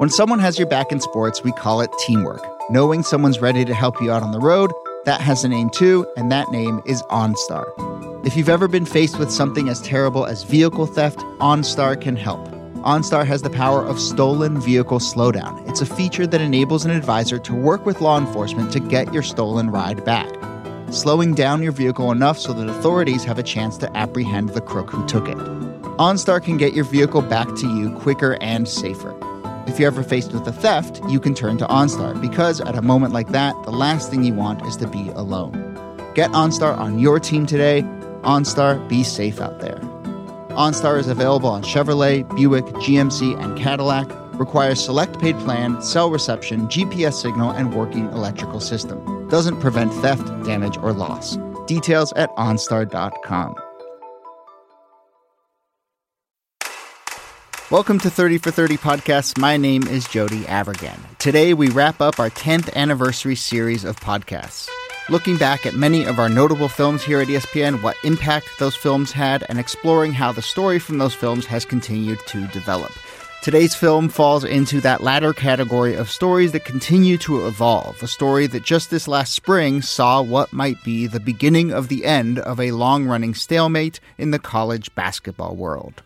When someone has your back in sports, we call it teamwork. Knowing someone's ready to help you out on the road, that has a name too, and that name is OnStar. If you've ever been faced with something as terrible as vehicle theft, OnStar can help. OnStar has the power of stolen vehicle slowdown. It's a feature that enables an advisor to work with law enforcement to get your stolen ride back, slowing down your vehicle enough so that authorities have a chance to apprehend the crook who took it. OnStar can get your vehicle back to you quicker and safer. If you're ever faced with a theft, you can turn to OnStar because at a moment like that, the last thing you want is to be alone. Get OnStar on your team today. OnStar, be safe out there. OnStar is available on Chevrolet, Buick, GMC, and Cadillac. Requires select paid plan, cell reception, GPS signal, and working electrical system. Doesn't prevent theft, damage, or loss. Details at OnStar.com. Welcome to 30 for 30 podcasts. My name is Jody Avirgan. Today we wrap up our 10th anniversary series of podcasts. Looking back at many of our notable films here at ESPN, what impact those films had, and exploring how the story from those films has continued to develop. Today's film falls into that latter category of stories that continue to evolve. A story that just this last spring saw what might be the beginning of the end of a long running stalemate in the college basketball world.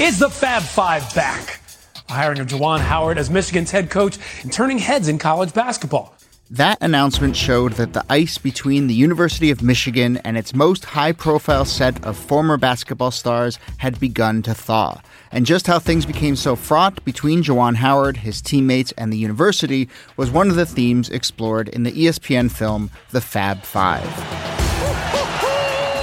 Is the Fab Five back? The hiring of Juwan Howard as Michigan's head coach and turning heads in college basketball. That announcement showed that the ice between the University of Michigan and its most high profile set of former basketball stars had begun to thaw. And just how things became so fraught between Juwan Howard, his teammates, and the university was one of the themes explored in the ESPN film The Fab Five.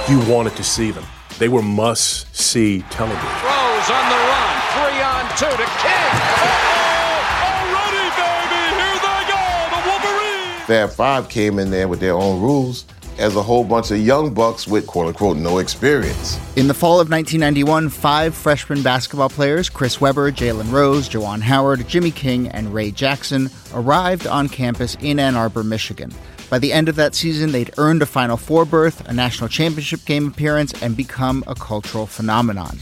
You wanted to see them. They were must see television. Rose on the run. Three on two to King. Oh, already, baby. Here they go. The Wolverines. Fab Five came in there with their own rules as a whole bunch of young bucks with quote unquote no experience. In the fall of 1991, five freshman basketball players, Chris Webber, Jalen Rose, Juwan Howard, Jimmy King, and Ray Jackson, arrived on campus in Ann Arbor, Michigan. By the end of that season, they'd earned a Final Four berth, a national championship game appearance, and become a cultural phenomenon.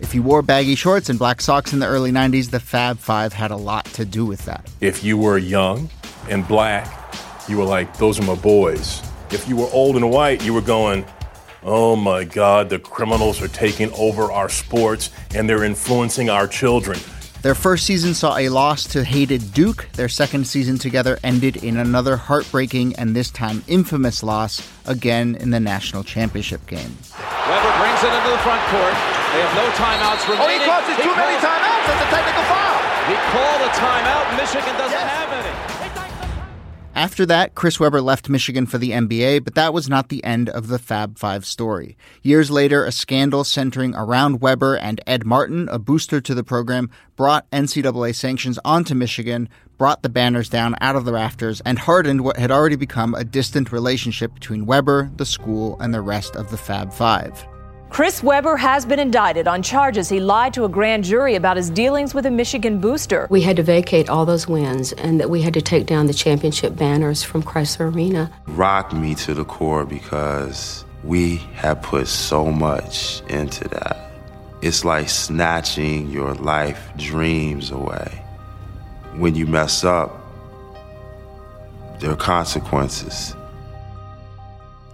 If you wore baggy shorts and black socks in the early 90s, the Fab Five had a lot to do with that. If you were young and black, you were like, those are my boys. If you were old and white, you were going, oh my God, the criminals are taking over our sports and they're influencing our children. Their first season saw a loss to hated Duke. Their second season together ended in another heartbreaking and this time infamous loss, again in the national championship game. Webber brings it into the front court. They have no timeouts remaining. Oh, he causes too many timeouts. That's a technical foul. He called a timeout. Michigan doesn't yes. have any. After that, Chris Webber left Michigan for the NBA, but that was not the end of the Fab Five story. Years later, a scandal centering around Webber and Ed Martin, a booster to the program, brought NCAA sanctions onto Michigan, brought the banners down out of the rafters, and hardened what had already become a distant relationship between Webber, the school, and the rest of the Fab Five. Chris Webber has been indicted on charges he lied to a grand jury about his dealings with a Michigan booster. We had to vacate all those wins and that we had to take down the championship banners from Chrysler Arena. Rocked me to the core because we have put so much into that. It's like snatching your life dreams away. When you mess up, there are consequences.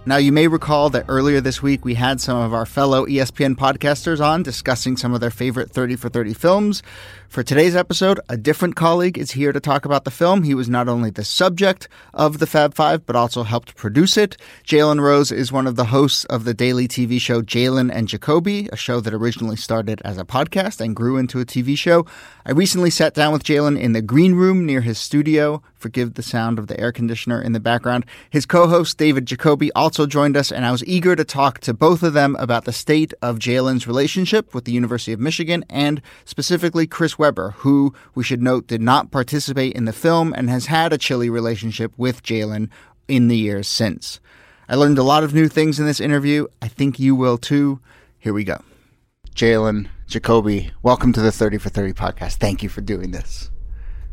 Now, you may recall that earlier this week we had some of our fellow ESPN podcasters on discussing some of their favorite 30 for 30 films. For today's episode, a different colleague is here to talk about the film. He was not only the subject of the Fab Five, but also helped produce it. Jalen Rose is one of the hosts of the daily TV show Jalen and Jacoby, a show that originally started as a podcast and grew into a TV show. I recently sat down with Jalen in the green room near his studio. Forgive the sound of the air conditioner in the background. His co host, David Jacoby, also joined us, and I was eager to talk to both of them about the state of Jalen's relationship with the University of Michigan and specifically Chris Webber, who we should note did not participate in the film and has had a chilly relationship with Jalen in the years since. I learned a lot of new things in this interview. I think you will too. Here we go. Jalen, Jacoby, welcome to the 30 for 30 podcast. Thank you for doing this.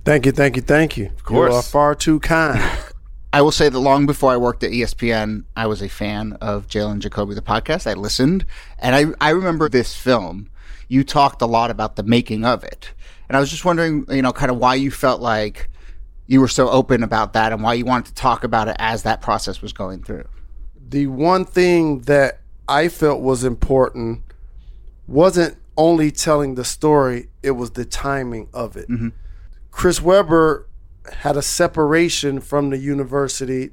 Thank you, thank you, thank you. Of course. You are far too kind. I will say that long before I worked at ESPN, I was a fan of Jalen Jacoby, the podcast. I listened, and I, I remember this film you talked a lot about the making of it. And I was just wondering, you know, kind of why you felt like you were so open about that and why you wanted to talk about it as that process was going through. The one thing that I felt was important wasn't only telling the story, it was the timing of it. Mm-hmm. Chris Webber had a separation from the university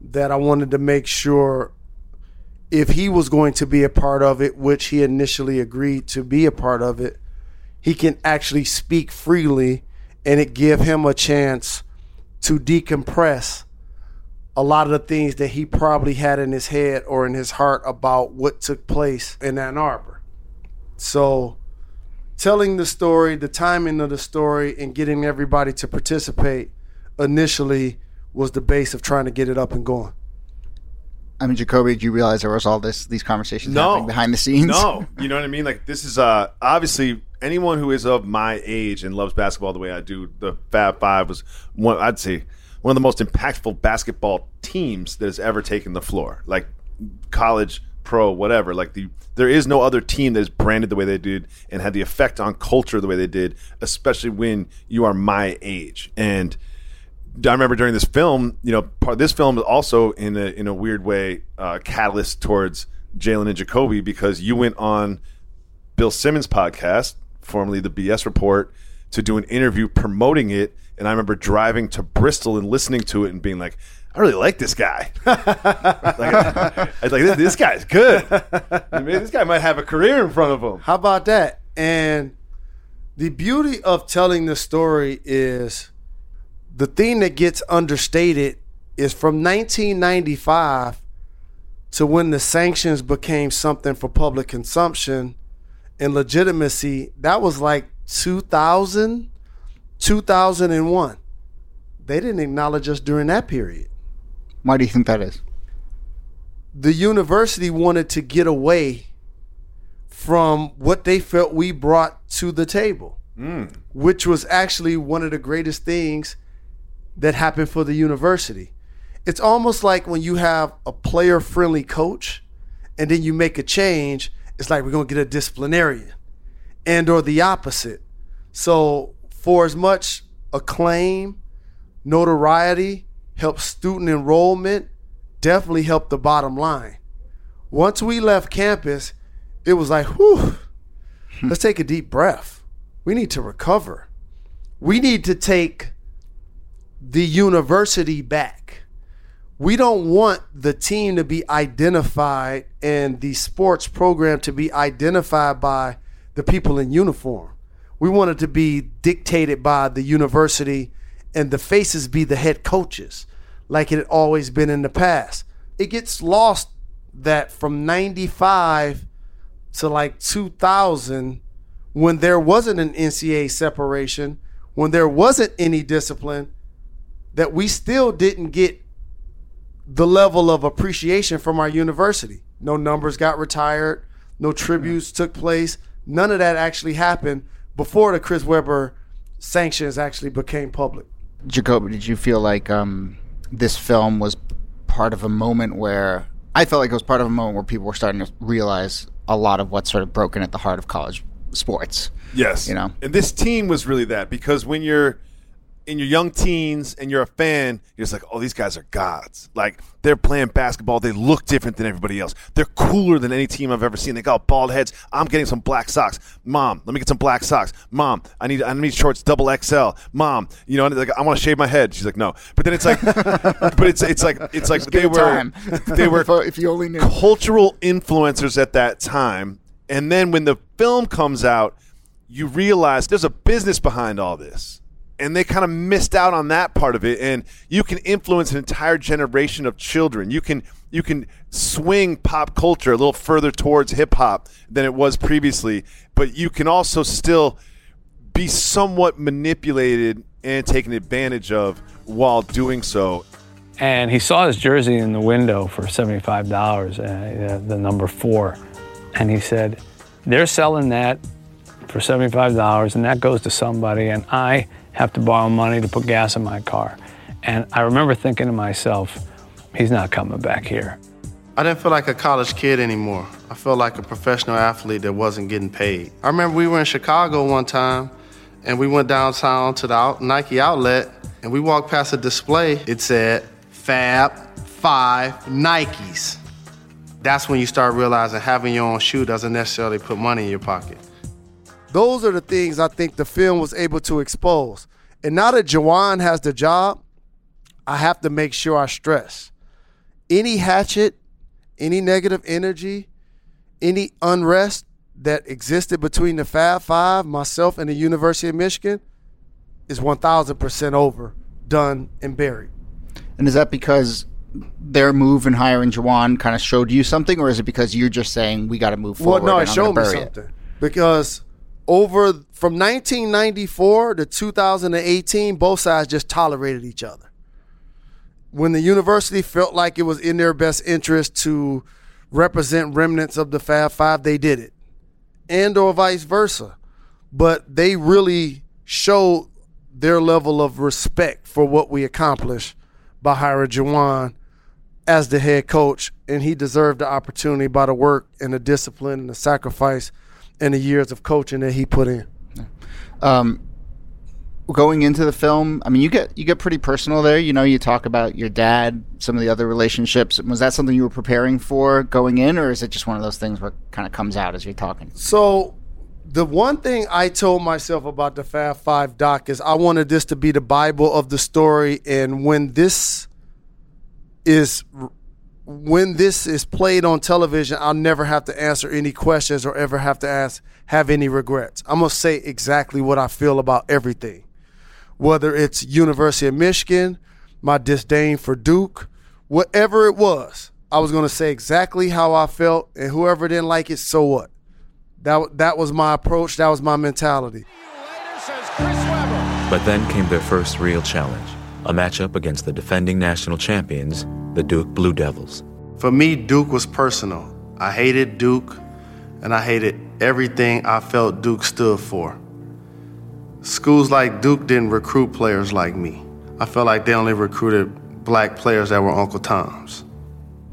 that I wanted to make sure if he was going to be a part of it, which he initially agreed to be a part of it, he can actually speak freely and it give him a chance to decompress a lot of the things that he probably had in his head or in his heart about what took place in Ann Arbor. So, telling the story, the timing of the story, and getting everybody to participate initially was the base of trying to get it up and going. I mean, Jacoby, did you realize there was all this these conversations No. happening behind the scenes? No, you know what I mean. Like this is uh obviously anyone who is of my age and loves basketball the way I do. The Fab Five was one. I'd say one of the most impactful basketball teams that has ever taken the floor. Like college, pro, whatever. Like the there is no other team that is branded the way they did and had the effect on culture the way they did, especially when you are my age and. I remember during this film, you know, part this film is also in a in a weird way uh, catalyst towards Jalen and Jacoby because you went on Bill Simmons' podcast, formerly the BS Report, to do an interview promoting it, and I remember driving to Bristol and listening to it and being like, I really like this guy. like, I was like, this, this guy's good. Maybe this guy might have a career in front of him. How about that? And the beauty of telling the story is the thing that gets understated is from 1995 to when the sanctions became something for public consumption and legitimacy, that was like 2000, 2001. They didn't acknowledge us during that period. Why do you think that is? The university wanted to get away from what they felt we brought to the table, mm. which was actually one of the greatest things that happened for the university. It's almost like when you have a player friendly coach and then you make a change, it's like we're going to get a disciplinarian and or the opposite. So for as much acclaim, notoriety, help student enrollment, definitely helped the bottom line. Once we left campus, it was like, whew, let's take a deep breath. We need to recover. We need to take the university back. We don't want the team to be identified and the sports program to be identified by the people in uniform. We want it to be dictated by the university and the faces be the head coaches, like it had always been in the past. It gets lost that from 95 to like 2000, when there wasn't an NCAA separation, when there wasn't any discipline, that we still didn't get the level of appreciation from our university. No numbers got retired, no tributes took place. None of that actually happened before the Chris Webber sanctions actually became public. Jacoby, did you feel like um, this film was part of a moment where I felt like it was part of a moment where people were starting to realize a lot of what's sort of broken at the heart of college sports? Yes. You know? And this team was really that because when you're in your young teens and you're a fan, you're just like, oh, these guys are gods. Like they're playing basketball. They look different than everybody else. They're cooler than any team I've ever seen. They got bald heads. I'm getting some black socks. Mom, let me get some black socks. Mom, I need I need shorts double XL. Mom, you know, like I want to shave my head. She's like, no. But then it's like, but it's it's like it's like they were time. they were if you only knew. cultural influencers at that time. And then when the film comes out, you realize there's a business behind all this. And they kind of missed out on that part of it. And you can influence an entire generation of children. You can you can swing pop culture a little further towards hip hop than it was previously, but you can also still be somewhat manipulated and taken advantage of while doing so. And he saw his jersey in the window for $75, uh, the number four. And he said, They're selling that for $75, and that goes to somebody, and I have to borrow money to put gas in my car. And I remember thinking to myself, He's not coming back here. I didn't feel like a college kid anymore. I felt like a professional athlete that wasn't getting paid. I remember we were in Chicago one time and we went downtown to the out- Nike outlet and we walked past a display. It said Fab Five Nikes. That's when you start realizing having your own shoe doesn't necessarily put money in your pocket. Those are the things I think the film was able to expose. And now that Juwan has the job, I have to make sure I stress any hatchet, any negative energy, any unrest that existed between the Fab Five, myself, and the University of Michigan is 1,000% over, done, and buried. And is that because their move in hiring Juwan kind of showed you something, or is it because you're just saying we got to move forward? Well, no, it showed me something because over from 1994 to 2018, both sides just tolerated each other. When the university felt like it was in their best interest to represent remnants of the Fab Five, they did it, and or vice versa. But they really showed their level of respect for what we accomplished by hiring Juwan as the head coach, and he deserved the opportunity by the work and the discipline and the sacrifice and the years of coaching that he put in. Um, going into the film, I mean, you get you get pretty personal there. You know, you talk about your dad, some of the other relationships. Was that something you were preparing for going in, or is it just one of those things where kind of comes out as you're talking? So, the one thing I told myself about the Fab Five doc is I wanted this to be the Bible of the story, and when this is when this is played on television, I'll never have to answer any questions or ever have to ask have any regrets. I'm gonna say exactly what I feel about everything, whether it's University of Michigan, my disdain for Duke, whatever it was. I was gonna say exactly how I felt, and whoever didn't like it, so what? That that was my approach. That was my mentality. But then came their first real challenge a matchup against the defending national champions, the Duke Blue Devils. For me, Duke was personal. I hated Duke, and I hated everything I felt Duke stood for. Schools like Duke didn't recruit players like me. I felt like they only recruited black players that were Uncle Toms.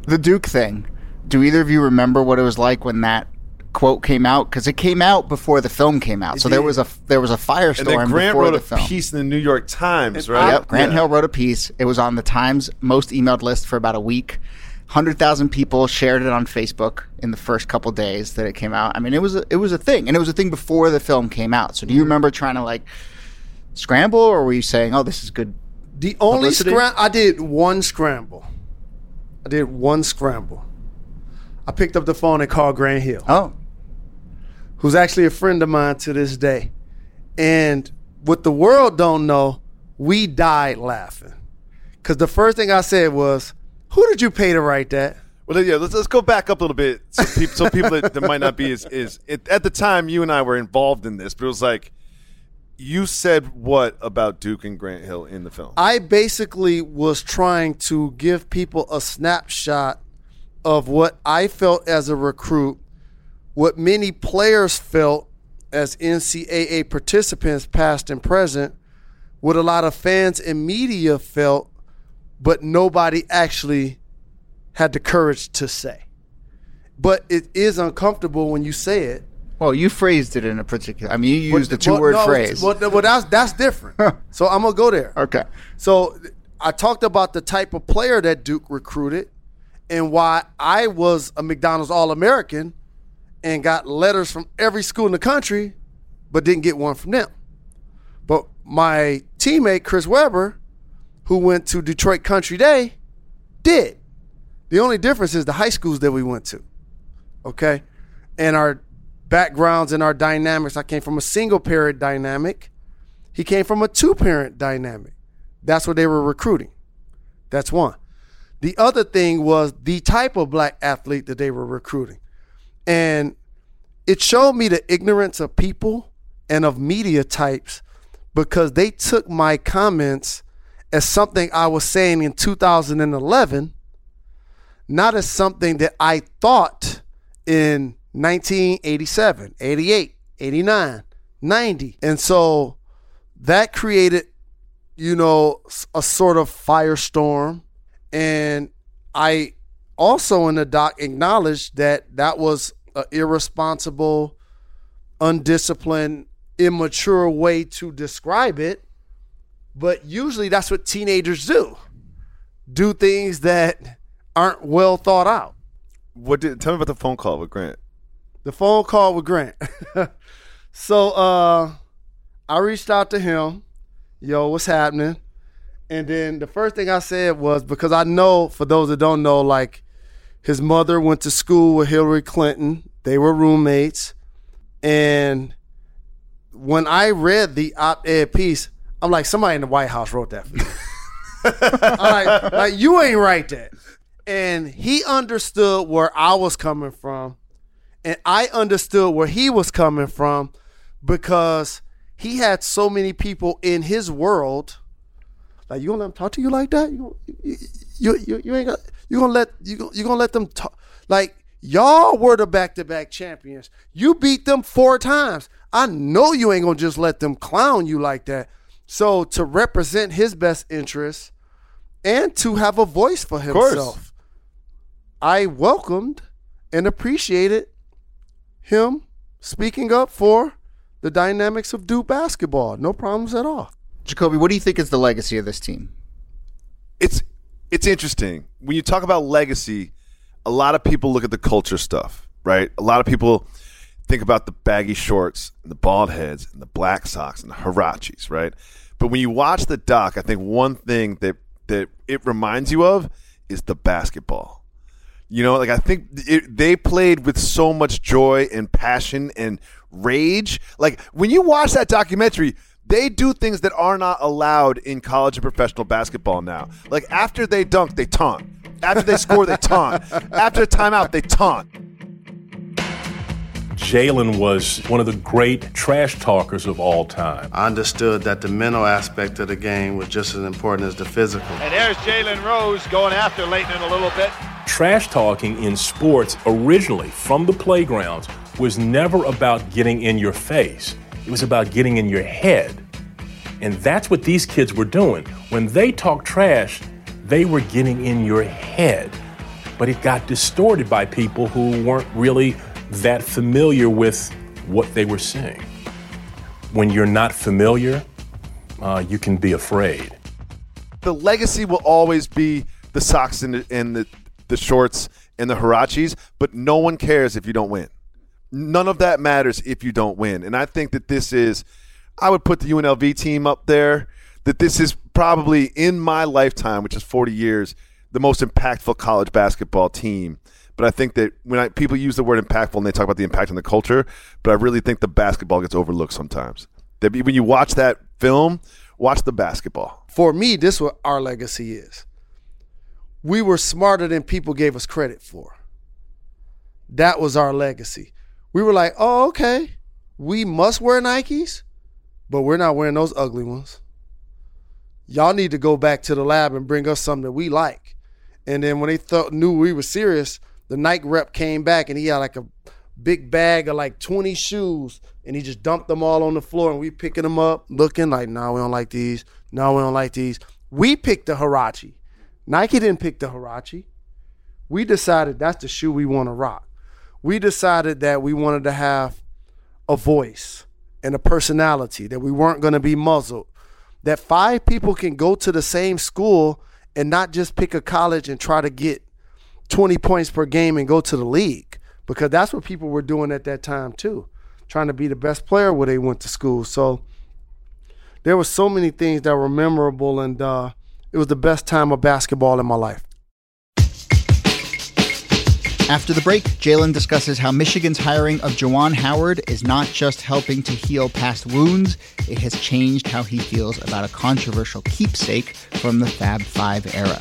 The Duke thing. Do either of you remember what it was like when that quote came out? Because it came out before the film came out, so there was a there was a firestorm And then Grant wrote the a film. piece in the New York Times, uh, right? Yep. Grant Yeah. Hill wrote a piece. It was on the Times most emailed list for about a week. Hundred thousand people shared it on Facebook in the first couple days that it came out. I mean, it was a, it was a thing, and it was a thing before the film came out. So, do you remember trying to like scramble, or were you saying, "Oh, this is good"? The only publicity? scram I did one scramble. I did one scramble. I picked up the phone and called Grant Hill. Oh. Who's actually a friend of mine to this day. And what the world don't know, we died laughing. Cause the first thing I said was, Who did you pay to write that? Well, yeah, let's, let's go back up a little bit. So people, so people that, that might not be as is it, at the time you and I were involved in this, but it was like you said what about Duke and Grant Hill in the film? I basically was trying to give people a snapshot of what I felt as a recruit, what many players felt as NCAA participants, past and present, what a lot of fans and media felt, but nobody actually had the courage to say. But it is uncomfortable when you say it. Well, you phrased it in a particular. I mean, you used a Well, two-word no, phrase. Well, well, that's that's different. so I'm gonna go there. Okay. So I talked about the type of player that Duke recruited, and why I was a McDonald's All American, and got letters from every school in the country, but didn't get one from them. But my teammate Chris Webber, who went to Detroit Country Day, did. The only difference is the high schools that we went to. Okay? And our backgrounds and our dynamics. I came from a single parent dynamic. He came from a two parent dynamic. That's what they were recruiting. That's one. The other thing was the type of black athlete that they were recruiting. And it showed me the ignorance of people and of media types because they took my comments as something I was saying in 2011, not as something that I thought in 1987, 88, 89, 90. And so that created, you know, a sort of firestorm. And I also in the doc acknowledged that that was an irresponsible, undisciplined, immature way to describe it. But usually that's what teenagers do. Do things that aren't well thought out. What did tell me about the phone call with Grant? The phone call with Grant. so uh I reached out to him, yo, what's happening? And then the first thing I said was because I know, for those that don't know, like his mother went to school with Hillary Clinton. They were roommates. And when I read the op ed piece, I'm like, somebody in the White House wrote that for you. Like, like, you ain't write that. And he understood where I was coming from. And I understood where he was coming from because he had so many people in his world. Like, you gonna let him talk to you like that? You you you, you, you ain't gonna you gonna let you gonna, you gonna let them talk like y'all were the back to back champions. You beat them four times. I know you ain't gonna just let them clown you like that. So to represent his best interests and to have a voice for himself, I welcomed and appreciated him speaking up for the dynamics of Duke basketball. No problems at all. Jacoby, what do you think is the legacy of this team? It's it's interesting when you talk about legacy. A lot of people look at the culture stuff, right? A lot of people think about the baggy shorts and the bald heads and the black socks and the Huaraches, right? But when you watch the doc, I think one thing that that it reminds you of is the basketball. You know, like I think it, they played with so much joy and passion and rage. Like when you watch that documentary, they do things that are not allowed in college and professional basketball now. Like after they dunk, they taunt. After they score, they taunt. After a timeout, they taunt. Jalen was one of the great trash talkers of all time. I understood that the mental aspect of the game was just as important as the physical. And there's Jalen Rose going after Laettner in a little bit. Trash talking in sports originally from the playgrounds was never about getting in your face. It was about getting in your head. And that's what these kids were doing. When they talk trash, they were getting in your head. But it got distorted by people who weren't really that familiar with what they were saying. When you're not familiar, uh, you can be afraid. The legacy will always be the socks and the, and the, the shorts and the Huaraches, but no one cares if you don't win. None of that matters if you don't win. And I think that this is, I would put the UNLV team up there, that this is probably in my lifetime, which is 40 years, the most impactful college basketball team. But I think that when I, people use the word impactful and they talk about the impact on the culture, but I really think the basketball gets overlooked sometimes. That when you watch that film, watch the basketball. For me, this is what our legacy is. We were smarter than people gave us credit for. That was our legacy. We were like, oh, okay, we must wear Nikes, but we're not wearing those ugly ones. Y'all need to go back to the lab and bring us something that we like. And then when they thought knew we were serious, the Nike rep came back and he had like a big bag of like 20 shoes and he just dumped them all on the floor and we picking them up, looking like, no, nah, we don't like these. No, we don't like these. We picked the Huarache. Nike didn't pick the Huarache. We decided that's the shoe we want to rock. We decided that we wanted to have a voice and a personality, that we weren't going to be muzzled, that five people can go to the same school and not just pick a college and try to get 20 points per game and go to the league because that's what people were doing at that time too trying to be the best player where they went to school. So there were so many things that were memorable and uh, it was the best time of basketball in my life After the break, Jalen discusses how Michigan's hiring of Juwan Howard is not just helping to heal past wounds, it has changed how he feels about a controversial keepsake from the Fab Five era.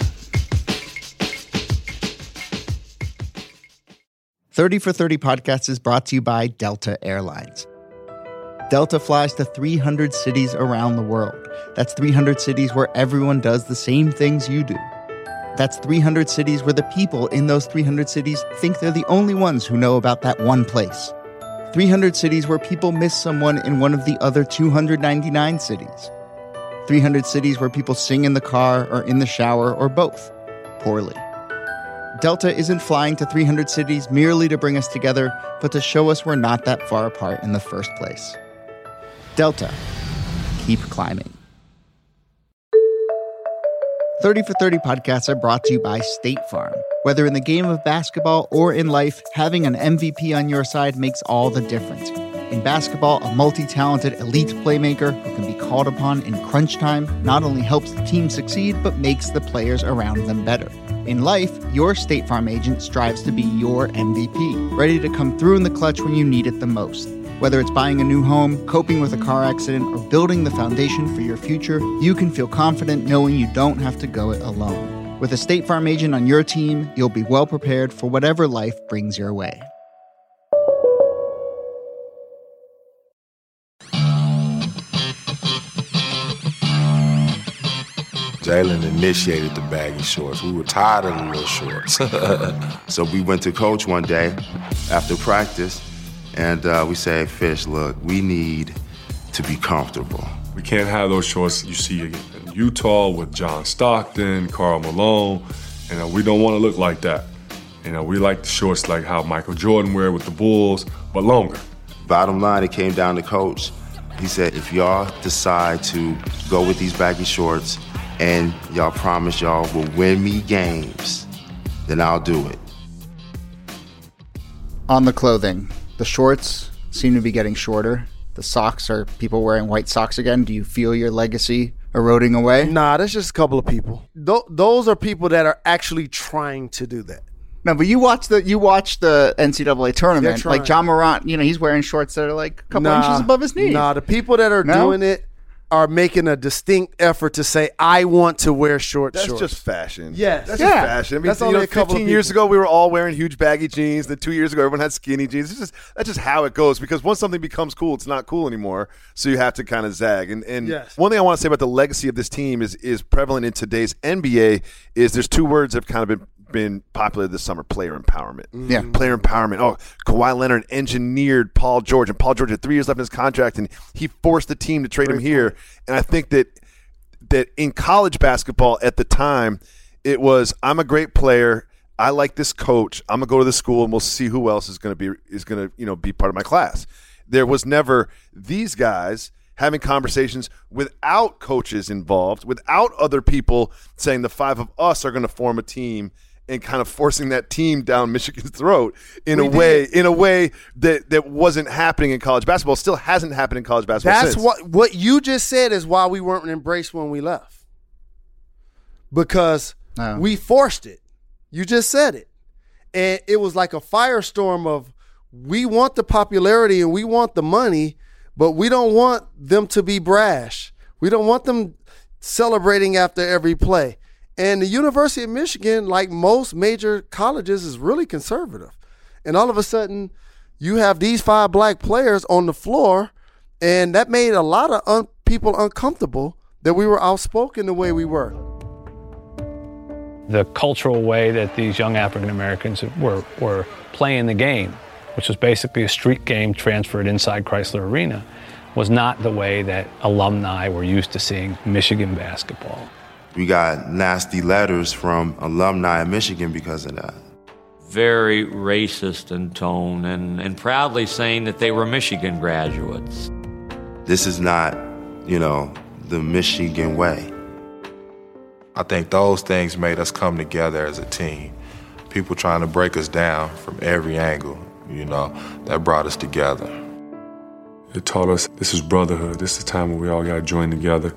30 for 30 podcast is brought to you by Delta Airlines. Delta flies to 300 cities around the world. That's 300 cities where everyone does the same things you do. That's 300 cities where the people in those 300 cities think they're the only ones who know about that one place. 300 cities where people miss someone in one of the other 299 cities. 300 cities where people sing in the car or in the shower or both, poorly. Delta isn't flying to 300 cities merely to bring us together, but to show us we're not that far apart in the first place. Delta, keep climbing. 30 for 30 podcasts are brought to you by State Farm. Whether in the game of basketball or in life, having an MVP on your side makes all the difference. In basketball, a multi talented elite playmaker who can be called upon in crunch time not only helps the team succeed, but makes the players around them better. In life, your State Farm agent strives to be your MVP, ready to come through in the clutch when you need it the most. Whether it's buying a new home, coping with a car accident, or building the foundation for your future, you can feel confident knowing you don't have to go it alone. With a State Farm agent on your team, you'll be well prepared for whatever life brings your way. Jalen initiated the baggy shorts. We were tired of the little shorts. so we went to coach one day after practice, and uh, we say, Fish, look, we need to be comfortable. We can't have those shorts you see in Utah with John Stockton, Karl Malone, and uh, we don't want to look like that. You know, we like the shorts like how Michael Jordan wear with the Bulls, but longer. Bottom line, it came down to coach. He said, if y'all decide to go with these baggy shorts and y'all promise y'all will win me games, then I'll do it. On the clothing, the shorts seem to be getting shorter. The socks are people wearing white socks again. Do you feel your legacy eroding away? Nah, that's just a couple of people. Th- those are people that are actually trying to do that. No, but you watch the you watch the NCAA tournament. Like Ja Morant, you know, he's wearing shorts that are like a couple Nah, inches above his knees. Nah, the people that are No? doing it are making a distinct effort to say, "I want to wear short shorts. That's shorts." just fashion. Yes. that's Yeah. just fashion. I mean, That's you know, a couple 15 years ago, we were all wearing huge baggy jeans. Then two years ago, everyone had skinny jeans. It's just that's just how it goes. Because once something becomes cool, it's not cool anymore. So you have to kind of zag. And and Yes. one thing I want to say about the legacy of this team is is prevalent in today's NBA. Is there's two words that have kind of been been popular this summer: player empowerment. Mm. Yeah. player empowerment. Oh, Kawhi Leonard engineered Paul George, and Paul George had three years left in his contract, and he forced the team to trade him here. And I think that that in college basketball at the time, it was I'm a great player. I like this coach. I'm gonna go to the school and we'll see who else is gonna be is gonna you know be part of my class. There was never these guys having conversations without coaches involved, without other people saying the five of us are gonna form a team and kind of forcing that team down Michigan's throat in We a way in a way that that wasn't happening in college basketball. Still hasn't happened in college basketball. That's since. what what you just said is why we weren't embraced when we left. Because Oh. we forced it. You just said it. And it was like a firestorm of we want the popularity and we want the money, but we don't want them to be brash. We don't want them celebrating after every play. And the University of Michigan, like most major colleges, is really conservative. And all of a sudden, you have these five black players on the floor, and that made a lot of un- people uncomfortable that we were outspoken the way we were. the cultural way that these young African Americans were, were playing the game, which was basically a street game transferred inside Chrysler Arena, was not the way that alumni were used to seeing Michigan basketball. We got nasty letters from alumni of Michigan because of that. very racist in tone and, and proudly saying that they were Michigan graduates. This is not, you know, the Michigan way. I think those things made us come together as a team. People trying to break us down from every angle, you know, that brought us together. It taught us this is brotherhood. This is the time when we all got to join together.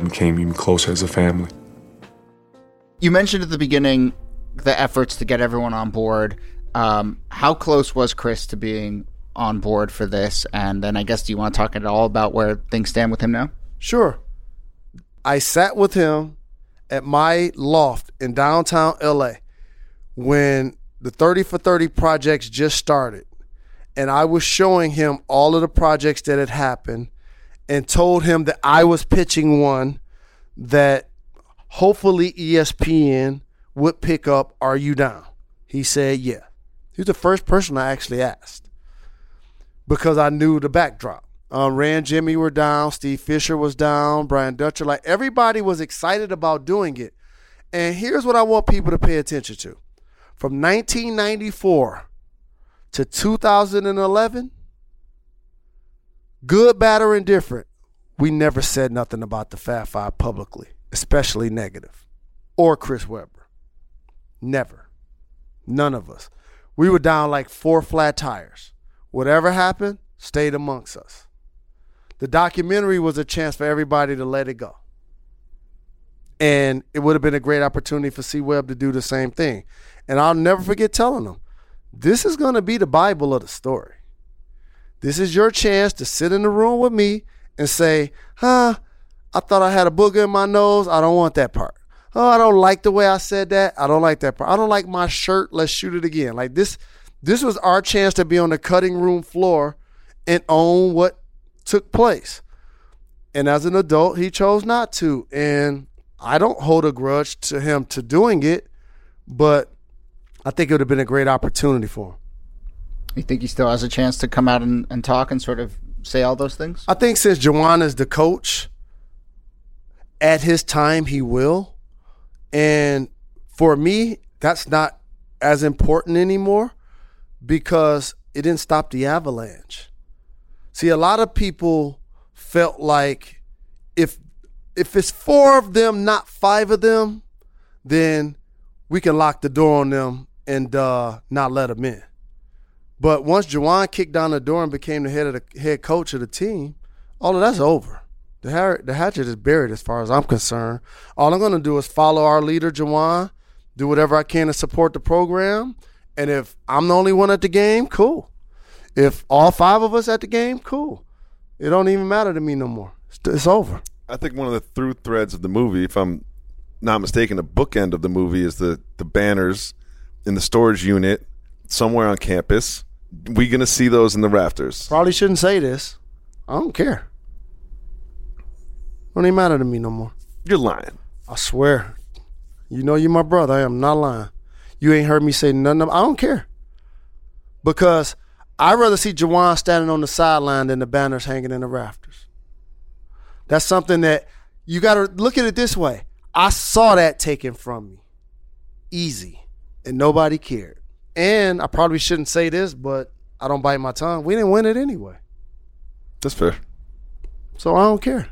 We came even closer as a family. You mentioned at the beginning the efforts to get everyone on board. Um, how close was Chris to being on board for this? And then I guess do you want to talk at all about where things stand with him now? Sure. I sat with him at my loft in downtown LA when the 30 for 30 projects just started. And I was showing him all of the projects that had happened and told him that I was pitching one that hopefully ESPN would pick up. Are you down? He said, yeah. He was the first person I actually asked because I knew the backdrop. Um, Rand Jimmy were down, Steve Fisher was down, Brian Dutcher. Like everybody was excited about doing it. And here's what I want people to pay attention to. From 1994 to 2011, good, bad, or indifferent, we never said nothing about the Fab Five publicly, especially negative, or Chris Webber. Never. None of us. We were down like four flat tires. Whatever happened, stayed amongst us. The documentary was a chance for everybody to let it go. And it would have been a great opportunity for C Webb to do the same thing. And I'll never forget telling them, this is going to be the Bible of the story. This is your chance to sit in the room with me and say, huh, I thought I had a booger in my nose. I don't want that part. Oh, I don't like the way I said that. I don't like that part. I don't like my shirt. Let's shoot it again. Like this, this was our chance to be on the cutting room floor and own what took place. And as an adult, he chose not to. And I don't hold a grudge to him to doing it, but I think it would have been a great opportunity for him. You think he still has a chance to come out and, and talk and sort of say all those things? I think since is the coach, at his time he will. And for me, that's not as important anymore because it didn't stop the avalanche. See, a lot of people felt like if if it's four of them, not five of them, then we can lock the door on them and uh, not let them in. But once Juwan kicked down the door and became the head of the head coach of the team, all of that's over. The, har- the hatchet is buried as far as I'm concerned. All I'm going to do is follow our leader, Juwan, do whatever I can to support the program. And if I'm the only one at the game, cool. If all five of us at the game, cool. It don't even matter to me no more. It's, it's over. I think one of the through threads of the movie, if I'm not mistaken, the bookend of the movie is the the banners in the storage unit somewhere on campus. We gonna see those in the rafters. Probably shouldn't say this. I don't care. Don't even matter to me no more. You're lying. I swear. You know you're my brother. I am not lying. You ain't heard me say nothing. Of, I don't care. Because I'd rather see Juwan standing on the sideline than the banners hanging in the rafters. That's something that you got to look at it this way. I saw that taken from me. Easy. And nobody cared. And I probably shouldn't say this, but I don't bite my tongue. We didn't win it anyway. That's fair. So I don't care.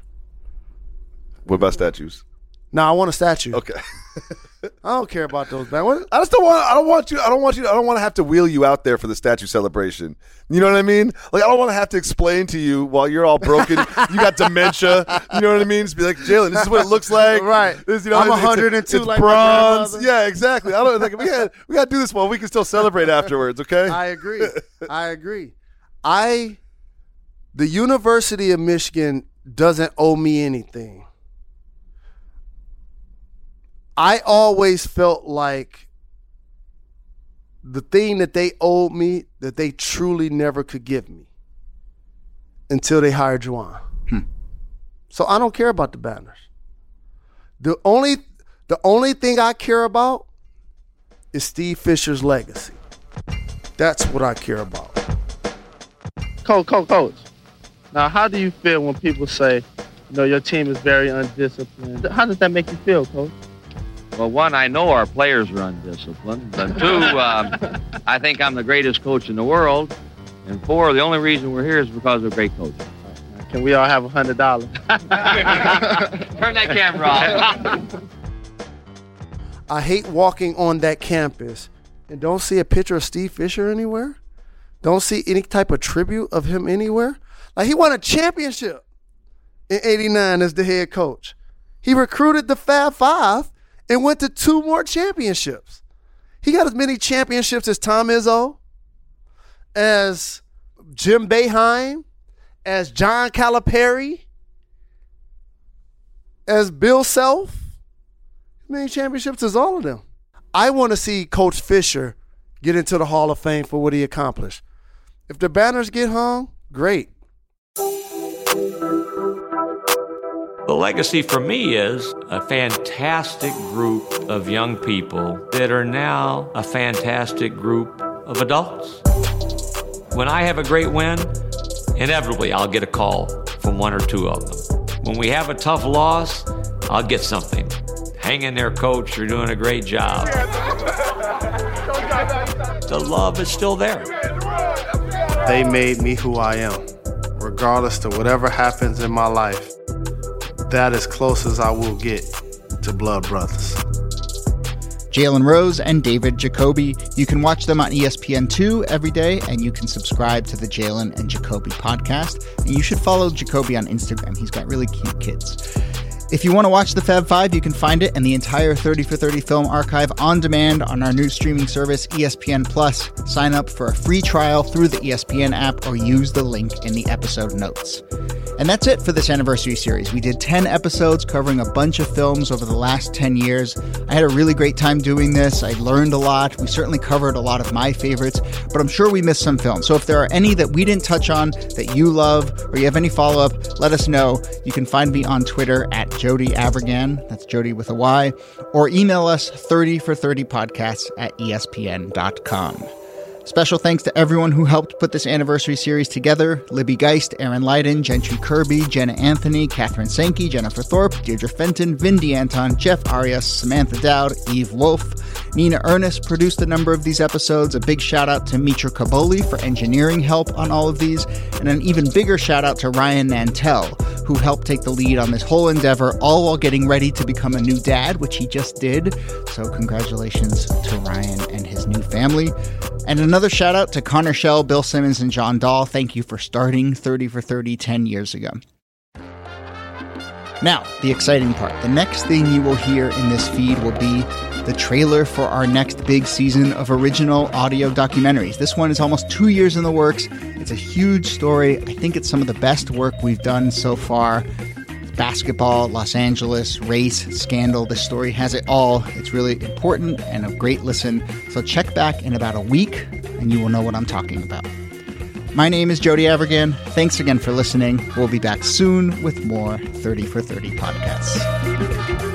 What about statues? No, I want a statue. Okay. I don't care about those banners. I just don't want. I don't want you. I don't want you. I don't want to have to wheel you out there for the statue celebration. You know what I mean? Like I don't want to have to explain to you while you're all broken. you got dementia. You know what I mean? Just be like Jalen. This is what it looks like. Right. This, you know, I'm it's- it's- 102 It's like bronze. Yeah, exactly. I don't like. We got. We got to do this while we can still celebrate afterwards. Okay. I agree. I agree. I the University of Michigan doesn't owe me anything. I always felt like the thing that they owed me that they truly never could give me until they hired Juwan. Hmm. So I don't care about the banners. The only the only thing I care about is Steve Fisher's legacy. That's what I care about. Coach, coach, coach. Now, how do you feel when people say, you know, your team is very undisciplined? How does that make you feel, coach? Well, one, I know our players are undisciplined. And two, um, I think I'm the greatest coach in the world. And four, the only reason we're here is because of a great coaching. Can we all have a hundred dollars? Turn that camera off. I hate walking on that campus and don't see a picture of Steve Fisher anywhere. Don't see any type of tribute of him anywhere. Like he won a championship in 89 as the head coach. He recruited the Fab Five and went to two more championships. He got as many championships as Tom Izzo, as Jim Boeheim, as John Calipari, as Bill Self. As many championships as all of them. I want to see Coach Fisher get into the Hall of Fame for what he accomplished. If the banners get hung, great. The legacy for me is a fantastic group of young people that are now a fantastic group of adults. When I have a great win, inevitably I'll get a call from one or two of them. When we have a tough loss, I'll get something. hang in there, coach. You're doing a great job. The love is still there. They made me who I am. Regardless to whatever happens in my life, that as close as I will get to Blood Brothers. Jalen Rose and David Jacoby. You can watch them on ESPN2 every day, and you can subscribe to the Jalen and Jacoby podcast. And you should follow Jacoby on Instagram. He's got really cute kids. If you want to watch the Fab Five, you can find it and the entire 30 for 30 film archive on demand on our new streaming service, ESPN Plus. Sign up for a free trial through the ESPN app or use the link in the episode notes. And that's it for this anniversary series. We did 10 episodes covering a bunch of films over the last 10 years. I had a really great time doing this. I learned a lot. We certainly covered a lot of my favorites, but I'm sure we missed some films. So if there are any that we didn't touch on that you love or you have any follow up, let us know. You can find me on Twitter at Jody Avirgan. That's Jody with a Y. Or email us 30 for 30 podcasts at espn.com. Special thanks to everyone who helped put this anniversary series together Libby Geist, Erin Leyden, Gentry Kirby, Jenna Anthony, Catherine Sankey, Jennifer Thorpe, Deirdre Fenton, Vindy Anton, Jeff Arias, Samantha Dowd, Eve Wolf. Nina Ernest produced a number of these episodes. A big shout out to Mitra Kaboli for engineering help on all of these. And an even bigger shout out to Ryan Nantel, who helped take the lead on this whole endeavor, all while getting ready to become a new dad, which he just did. So, congratulations to Ryan and his new family. And another shout out to Connor Schell, Bill Simmons, and John Dahl. Thank you for starting 30 for 30 10 years ago. Now, the exciting part. The next thing you will hear in this feed will be the trailer for our next big season of original audio documentaries. This one is almost two years in the works. It's a huge story. I think it's some of the best work we've done so far. Basketball, Los Angeles, race, scandal. This story has it all. It's really important and a great listen. So check back in about a week and you will know what I'm talking about. My name is Jody Avirgan. Thanks again for listening. We'll be back soon with more 30 for 30 podcasts.